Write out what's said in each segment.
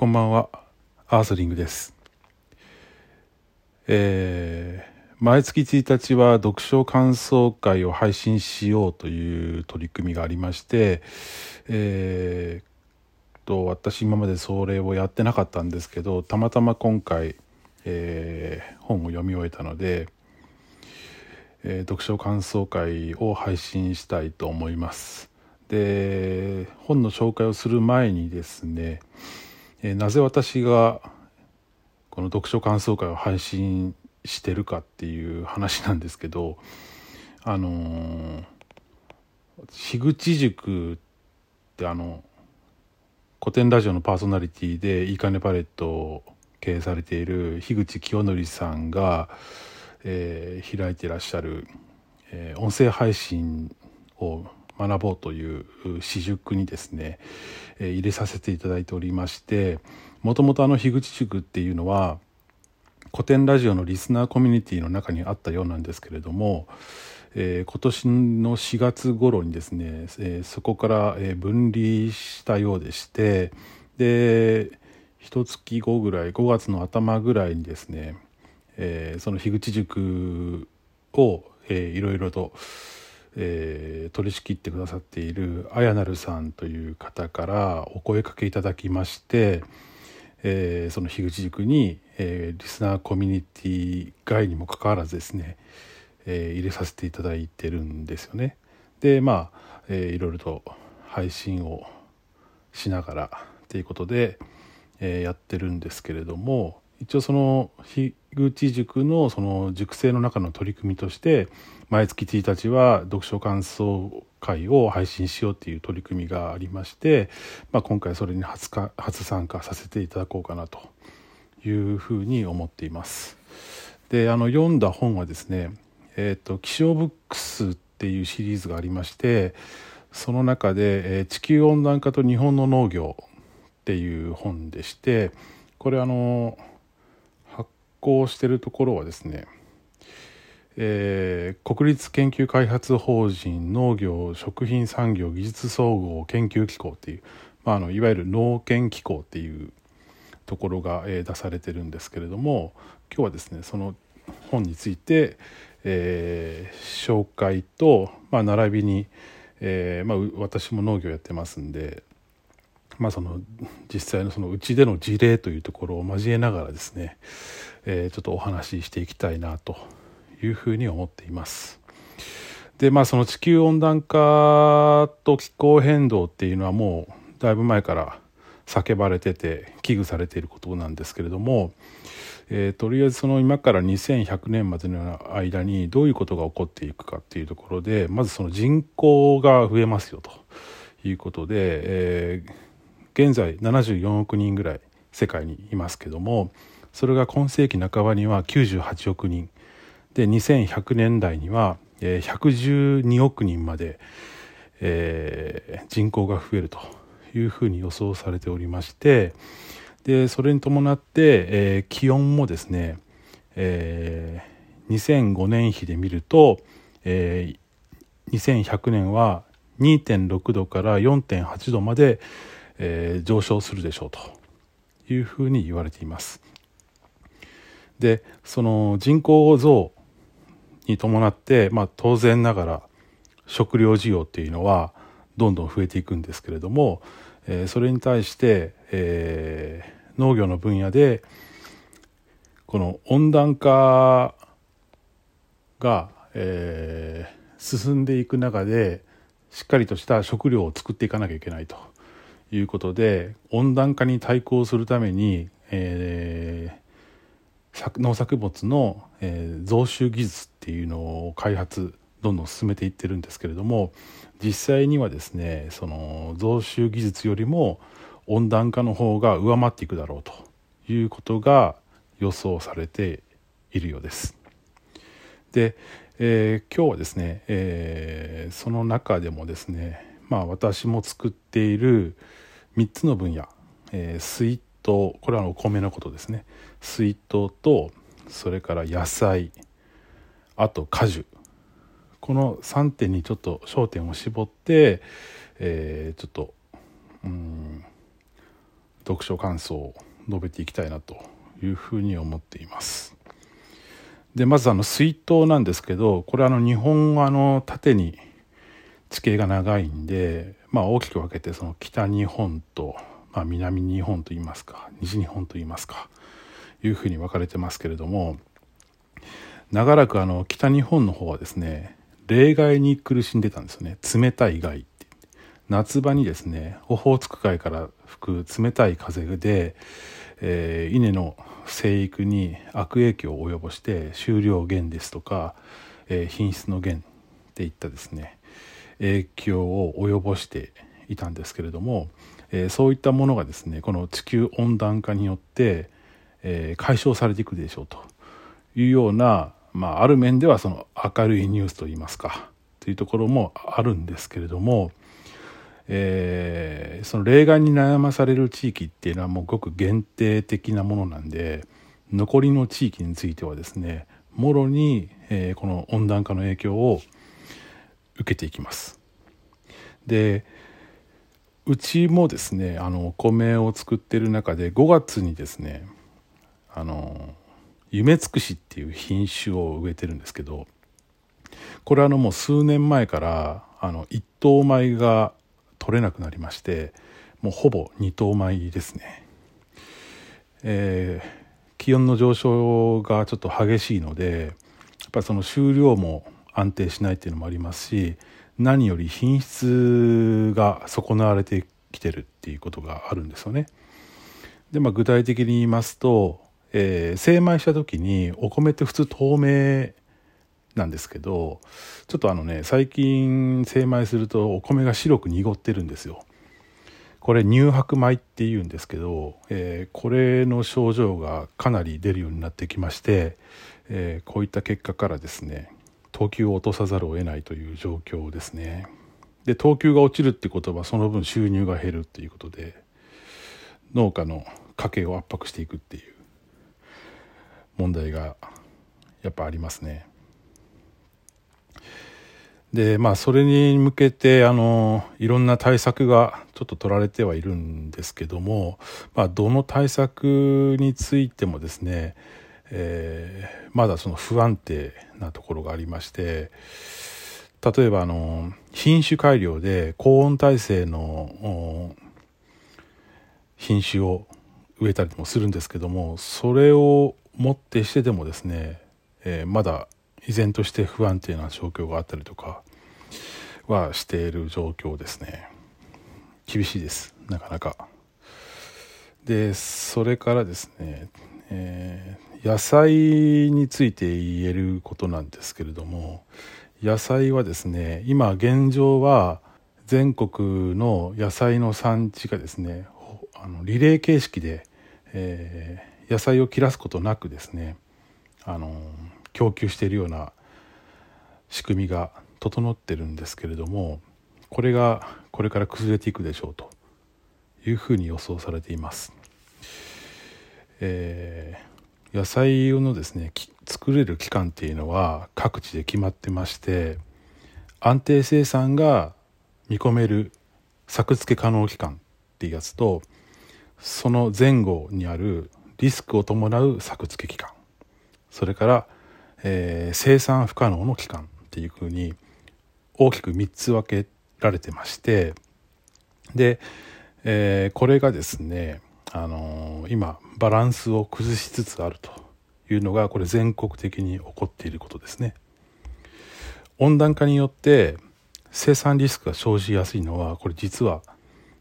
こんばんは、アースリングです。えー、毎月1日は読書感想会を配信しようという取り組みがありまして、えー、と私今までそれをやってなかったんですけどたまたま今回、えー、本を読み終えたので、えー、読書感想会を配信したいと思います。で本の紹介をする前にですねえー、なぜ私がこの読書感想会を配信してるかっていう話なんですけどあのー、樋口塾ってあの古典ラジオのパーソナリティでいいかねパレットを経営されている樋口清則さんが、えー、開いてらっしゃる、えー、音声配信を学ぼうという私塾にですね、え、入れさせていただいておりましてもともとあの樋口塾っていうのは古典ラジオのリスナーコミュニティの中にあったようなんですけれども、えー、今年の4月頃にですね、えー、そこから、分離したようでしてで一月後ぐらい5月の頭ぐらいにですね、えー、その樋口塾を、いろいろと、えー、取り仕切ってくださっているあやなるさんという方からお声かけいただきまして、えー、その樋口塾に、えー、リスナーコミュニティ外にもかかわらずですね、え入れさせていただいてるんですよね。でまあ、えー、いろいろと配信をしながらっていうことで、えやってるんですけれども一応その樋口塾のその塾生の中の取り組みとして毎月1日は読書感想会を配信しようっていう取り組みがありまして、まあ、今回それに初か初参加させていただこうかなというふうに思っています。であの読んだ本はですね「えーと、気象ブックス」っていうシリーズがありましてその中で、えー「地球温暖化と日本の農業」っていう本でしてこれあの発行してるところはですねえー、国立研究開発法人農業食品産業技術総合研究機構っていう、まあ、あのいわゆる農研機構っていうところが、えー、出されてるんですけれども今日はですねその本について、えー、紹介と、まあ、並びに、えまあ、私も農業やってますんで、まあ、その実際のそのうちでの事例というところを交えながらですね、え、ちょっとお話ししていきたいなというふうに思っています。でまあその地球温暖化と気候変動っていうのはもうだいぶ前から叫ばれてて危惧されていることなんですけれども、えー、とりあえずその今から2100年までの間にどういうことが起こっていくかっていうところでまずその人口が増えますよということで、えー、現在74億人ぐらい世界にいますけどもそれが今世紀半ばには98億人で2100年代には、え112億人まで、えー、人口が増えるというふうに予想されておりましてでそれに伴って、えー、気温もですね、えー、2005年比で見ると、えー、2100年は2.6度から4.8度まで、えー、上昇するでしょうというふうに言われています。でその人口増に伴って、まあ、当然ながら食料需要っていうのはどんどん増えていくんですけれども、えー、それに対して、えー、農業の分野でこの温暖化が、えー、進んでいく中でしっかりとした食料を作っていかなきゃいけないということで温暖化に対抗するために、えー、農作物の、えー、増収技術っていうのを開発どんどん進めていってるんですけれども実際にはですねその増収技術よりも温暖化の方が上回っていくだろうということが予想されているようです。で、えー、今日はですね、えー、その中でもですねまあ私も作っている3つの分野、えー、水とこれはお米のことですね水筒とそれから野菜あと果樹この3点にちょっと焦点を絞って、えー、ちょっとうん読書感想を述べていきたいなというふうに思っています。でまずあの水筒なんですけどこれあの日本はの縦に地形が長いんで、まあ、大きく分けてその北日本と、まあ、南日本といいますか西日本といいますかいうふうに分かれてますけれども長らくあの北日本の方はですね冷害に苦しんでたんですよね。冷たい害って。夏場にですねオホーツク海から吹く冷たい風で、えー、稲の生育に悪影響を及ぼして収量減ですとか、えー、品質の減っていったですね影響を及ぼしていたんですけれども、えー、そういったものがですねこの地球温暖化によって、えー、解消されていくでしょうというような、まあ、ある面ではその明るいニュースといいますかというところもあるんですけれどもえー、その霊眼に悩まされる地域っていうのはもうごく限定的なものなんで残りの地域についてはですねもろに、えー、この温暖化の影響を受けていきます。でうちもですねあの米を作ってる中で5月にですねあの夢尽くしっていう品種を植えてるんですけどこれあのもう数年前からあの一等米が取れなくなりましてもうほぼ2等米ですね、えー、気温の上昇がちょっと激しいのでやっぱりその収量も安定しないっていうのもありますし何より品質が損なわれてきてるっていうことがあるんですよね。でまあ、具体的に言いますと、えー、精米した時にお米って普通透明なんですけどちょっとあのね最近精米するとお米が白く濁ってるんですよ。これ乳白米っていうんですけど、えー、これの症状がかなり出るようになってきまして、えー、こういった結果からですね等級を落とさざるを得ないという状況ですね。で等級が落ちるってことはその分収入が減るっていうことで農家の家計を圧迫していくっていう問題がやっぱありますね。でまあそれに向けてあのいろんな対策がちょっと取られてはいるんですけども、まあ、どの対策についてもですね、えー、まだその不安定なところがありまして例えばあの品種改良で高温耐性の品種を植えたりもするんですけどもそれをもってしてでもですね、えー、まだ依然として不安定な状況があったりとかはしている状況ですね。厳しいです。なかなか。でそれからですね、えー、野菜について言えることなんですけれども野菜はですね今現状は全国の野菜の産地がですねあのリレー形式で、えー、野菜を切らすことなくですねあの供給しているような仕組みが整ってるんですけれどもこれがこれから崩れていくでしょうというふうに予想されています。えー、野菜のですね作れる期間っていうのは各地で決まってまして安定生産が見込める作付け可能期間っていうやつとその前後にあるリスクを伴う作付期間それからえー、生産不可能の期間っていうふうに大きく3つ分けられてましてで、えー、これがですね、あのー、今バランスを崩しつつあるというのがこれ全国的に起こっていることですね。温暖化によって生産リスクが生じやすいのはこれ実は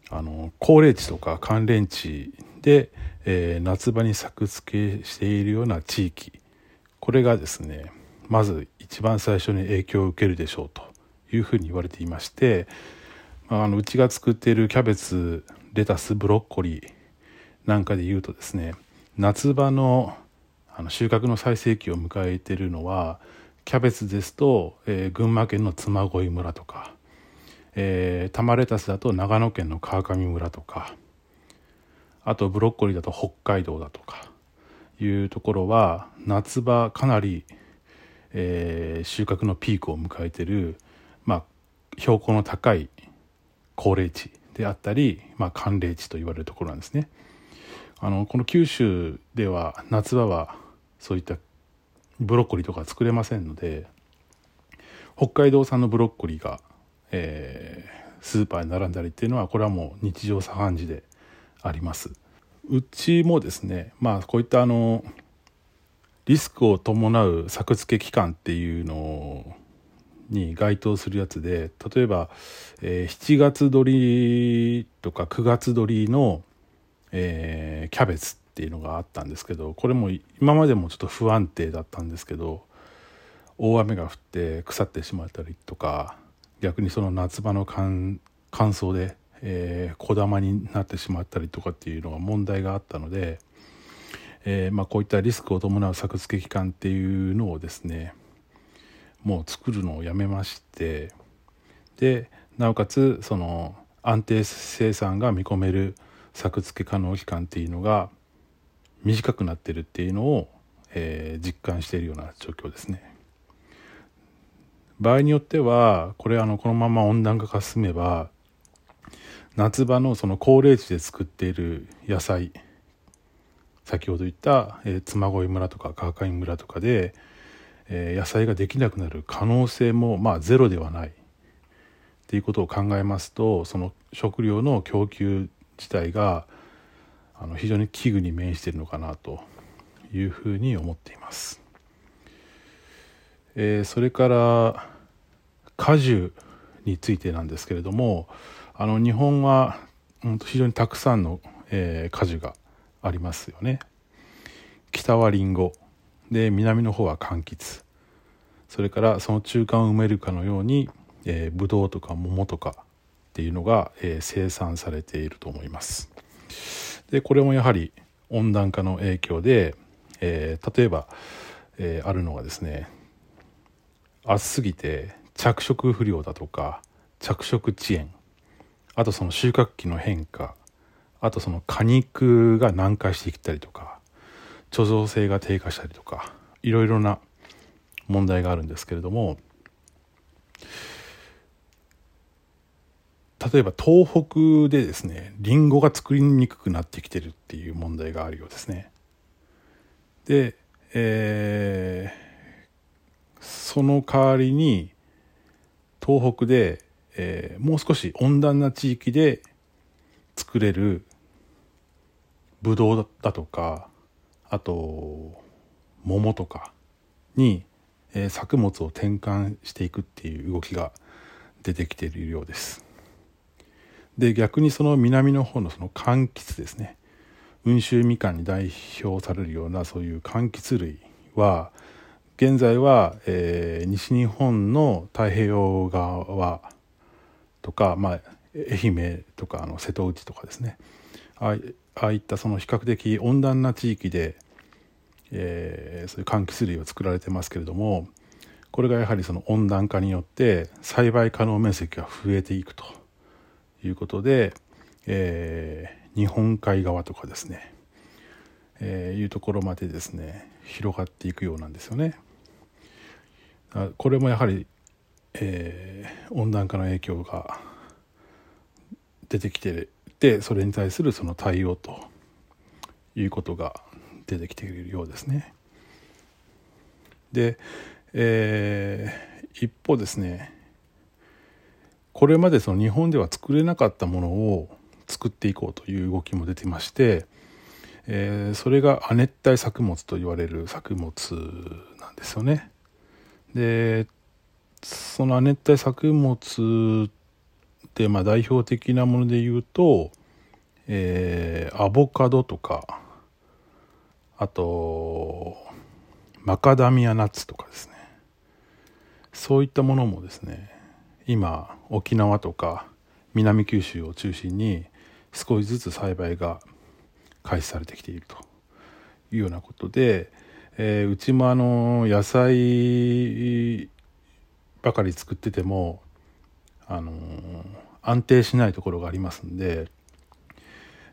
あの高齢地とか関連地で、えー、夏場に作付けしているような地域。これがですねまず一番最初に影響を受けるでしょうというふうに言われていまして、まあ、あのうちが作っているキャベツレタスブロッコリーなんかで言うとですね夏場のあの収穫の最盛期を迎えているのはキャベツですと、えー、群馬県の嬬恋村とか、えー、玉レタスだと長野県の川上村とかあとブロッコリーだと北海道だとかいうところは夏場かなり、えー、収穫のピークを迎えてる、まあ、標高の高い高齢地であったり、まあ、寒冷地と言われるところなんですね。あのこの九州では夏場はそういったブロッコリーとか作れませんので北海道産のブロッコリーが、えー、スーパーに並んだりっていうのはこれはもう日常茶飯事であります。うちもですねまあこういったあのリスクを伴う作付け期間っていうのに該当するやつで例えば、えー、7月取りとか9月取りの、えー、キャベツっていうのがあったんですけどこれも今までもちょっと不安定だったんですけど大雨が降って腐ってしまったりとか逆にその夏場の乾燥で、えー、小玉になってしまったりとかっていうのが問題があったので、えー、まあ、こういったリスクを伴う作付け期間っていうのをですねもう作るのをやめましてでなおかつその安定生産が見込める作付け可能期間っていうのが短くなってるっていうのを、えー、実感しているような状況ですね。場合によってはこれあのこのまま温暖化が進めば夏場のその高齢地で作っている野菜先ほど言った、えー、妻恋村とか川上村とかでえー、野菜ができなくなる可能性もまあゼロではないっていうことを考えますとその食料の供給自体があの非常に危惧に面しているのかなというふうに思っています。えー、それから果樹についてなんですけれどもあの日本は非常にたくさんの、えー、果樹がありますよね。北はりんごで南の方は柑橘。それからその中間を埋めるかのように、えー、ブドウとか桃とかっていうのが、えー、生産されていると思います。でこれもやはり温暖化の影響で、えー、例えば、えー、あるのがですね暑すぎて着色不良だとか着色遅延。あとその収穫期の変化あとその果肉が軟化してきたりとか貯蔵性が低下したりとかいろいろな問題があるんですけれども例えば東北でですねりんごが作りにくくなってきてるっていう問題があるようですね。で、えー、その代わりに東北で、えー、もう少し温暖な地域で作れるブドウだとかあと桃とかに、えー、作物を転換していくっていう動きが出てきているようです。で逆にその南の方のその柑橘ですね温州みかんに代表されるようなそういう柑橘類は現在は、えー、西日本の太平洋側とか、まあ、愛媛とかあの瀬戸内とかですねああいったその比較的温暖な地域で、えー、そういう柑橘類を作られてますけれどもこれがやはりその温暖化によって栽培可能面積が増えていくということで、えー、日本海側とかですね、えー、いうところまでですね広がっていくようなんですよね。これもやはり、えー、温暖化の影響が出てきてでそれに対するその対応ということが出てきているようですね。で、えー、一方ですねこれまでその日本では作れなかったものを作っていこうという動きも出てまして、えー、それが亜熱帯作物と言われる作物なんですよね。でその亜熱帯作物で、まあ、代表的なもので言うと、えー、アボカドとかあとマカダミアナッツとかですね。そういったものもですね今沖縄とか南九州を中心に少しずつ栽培が開始されてきているというようなことで、えー、うちもあの野菜ばかり作っててもあの安定しないところがありますんで、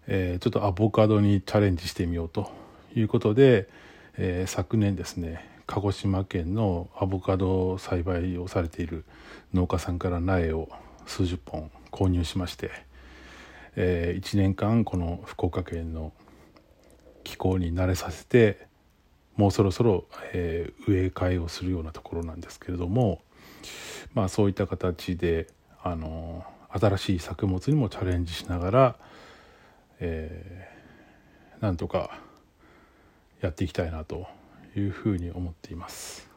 えー、ちょっとアボカドにチャレンジしてみようということで、えー、昨年ですね鹿児島県のアボカド栽培をされている農家さんから苗を数十本購入しまして、えー、1年間この福岡県の気候に慣れさせてもうそろそろ、えー、植え替えをするようなところなんですけれどもまあそういった形であの新しい作物にもチャレンジしながら、えー、なんとかやっていきたいなというふうに思っています。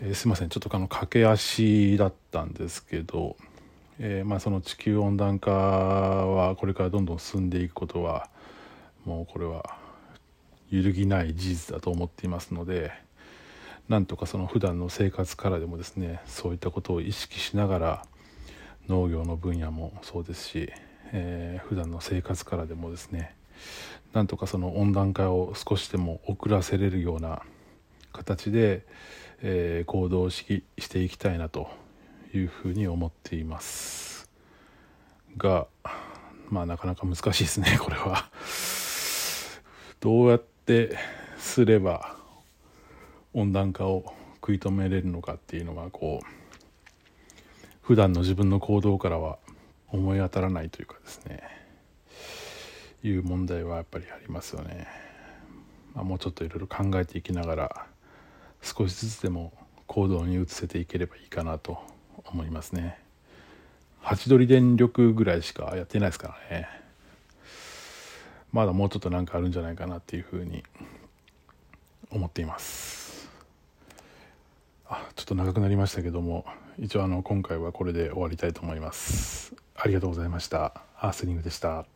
えー、すいませんちょっとあの駆け足だったんですけど、えー、まあ、その地球温暖化はこれからどんどん進んでいくことはもうこれは揺るぎない事実だと思っていますのでなんとかその普段の生活からでもですねそういったことを意識しながら農業の分野もそうですし、えー、普段の生活からでもですねなんとかその温暖化を少しでも遅らせれるような形で、えー、行動ししていきたいなというふうに思っていますがまあなかなか難しいですねこれは。どうやってすれば温暖化を食い止めれるのかっていうのがこう普段の自分の行動からは思い当たらないというかですねいう問題はやっぱりありますよね。まあ、もうちょっといろいろ考えていきながら少しずつでも行動に移せていければいいかなと思いますね。ハチドリ電力ぐらいしかやってないですからね。まだもうちょっとなんかあるんじゃないかなっていうふうに思っています。ちょっと長くなりましたけども一応あの今回はこれで終わりたいと思います。ありがとうございました。アースリングでした。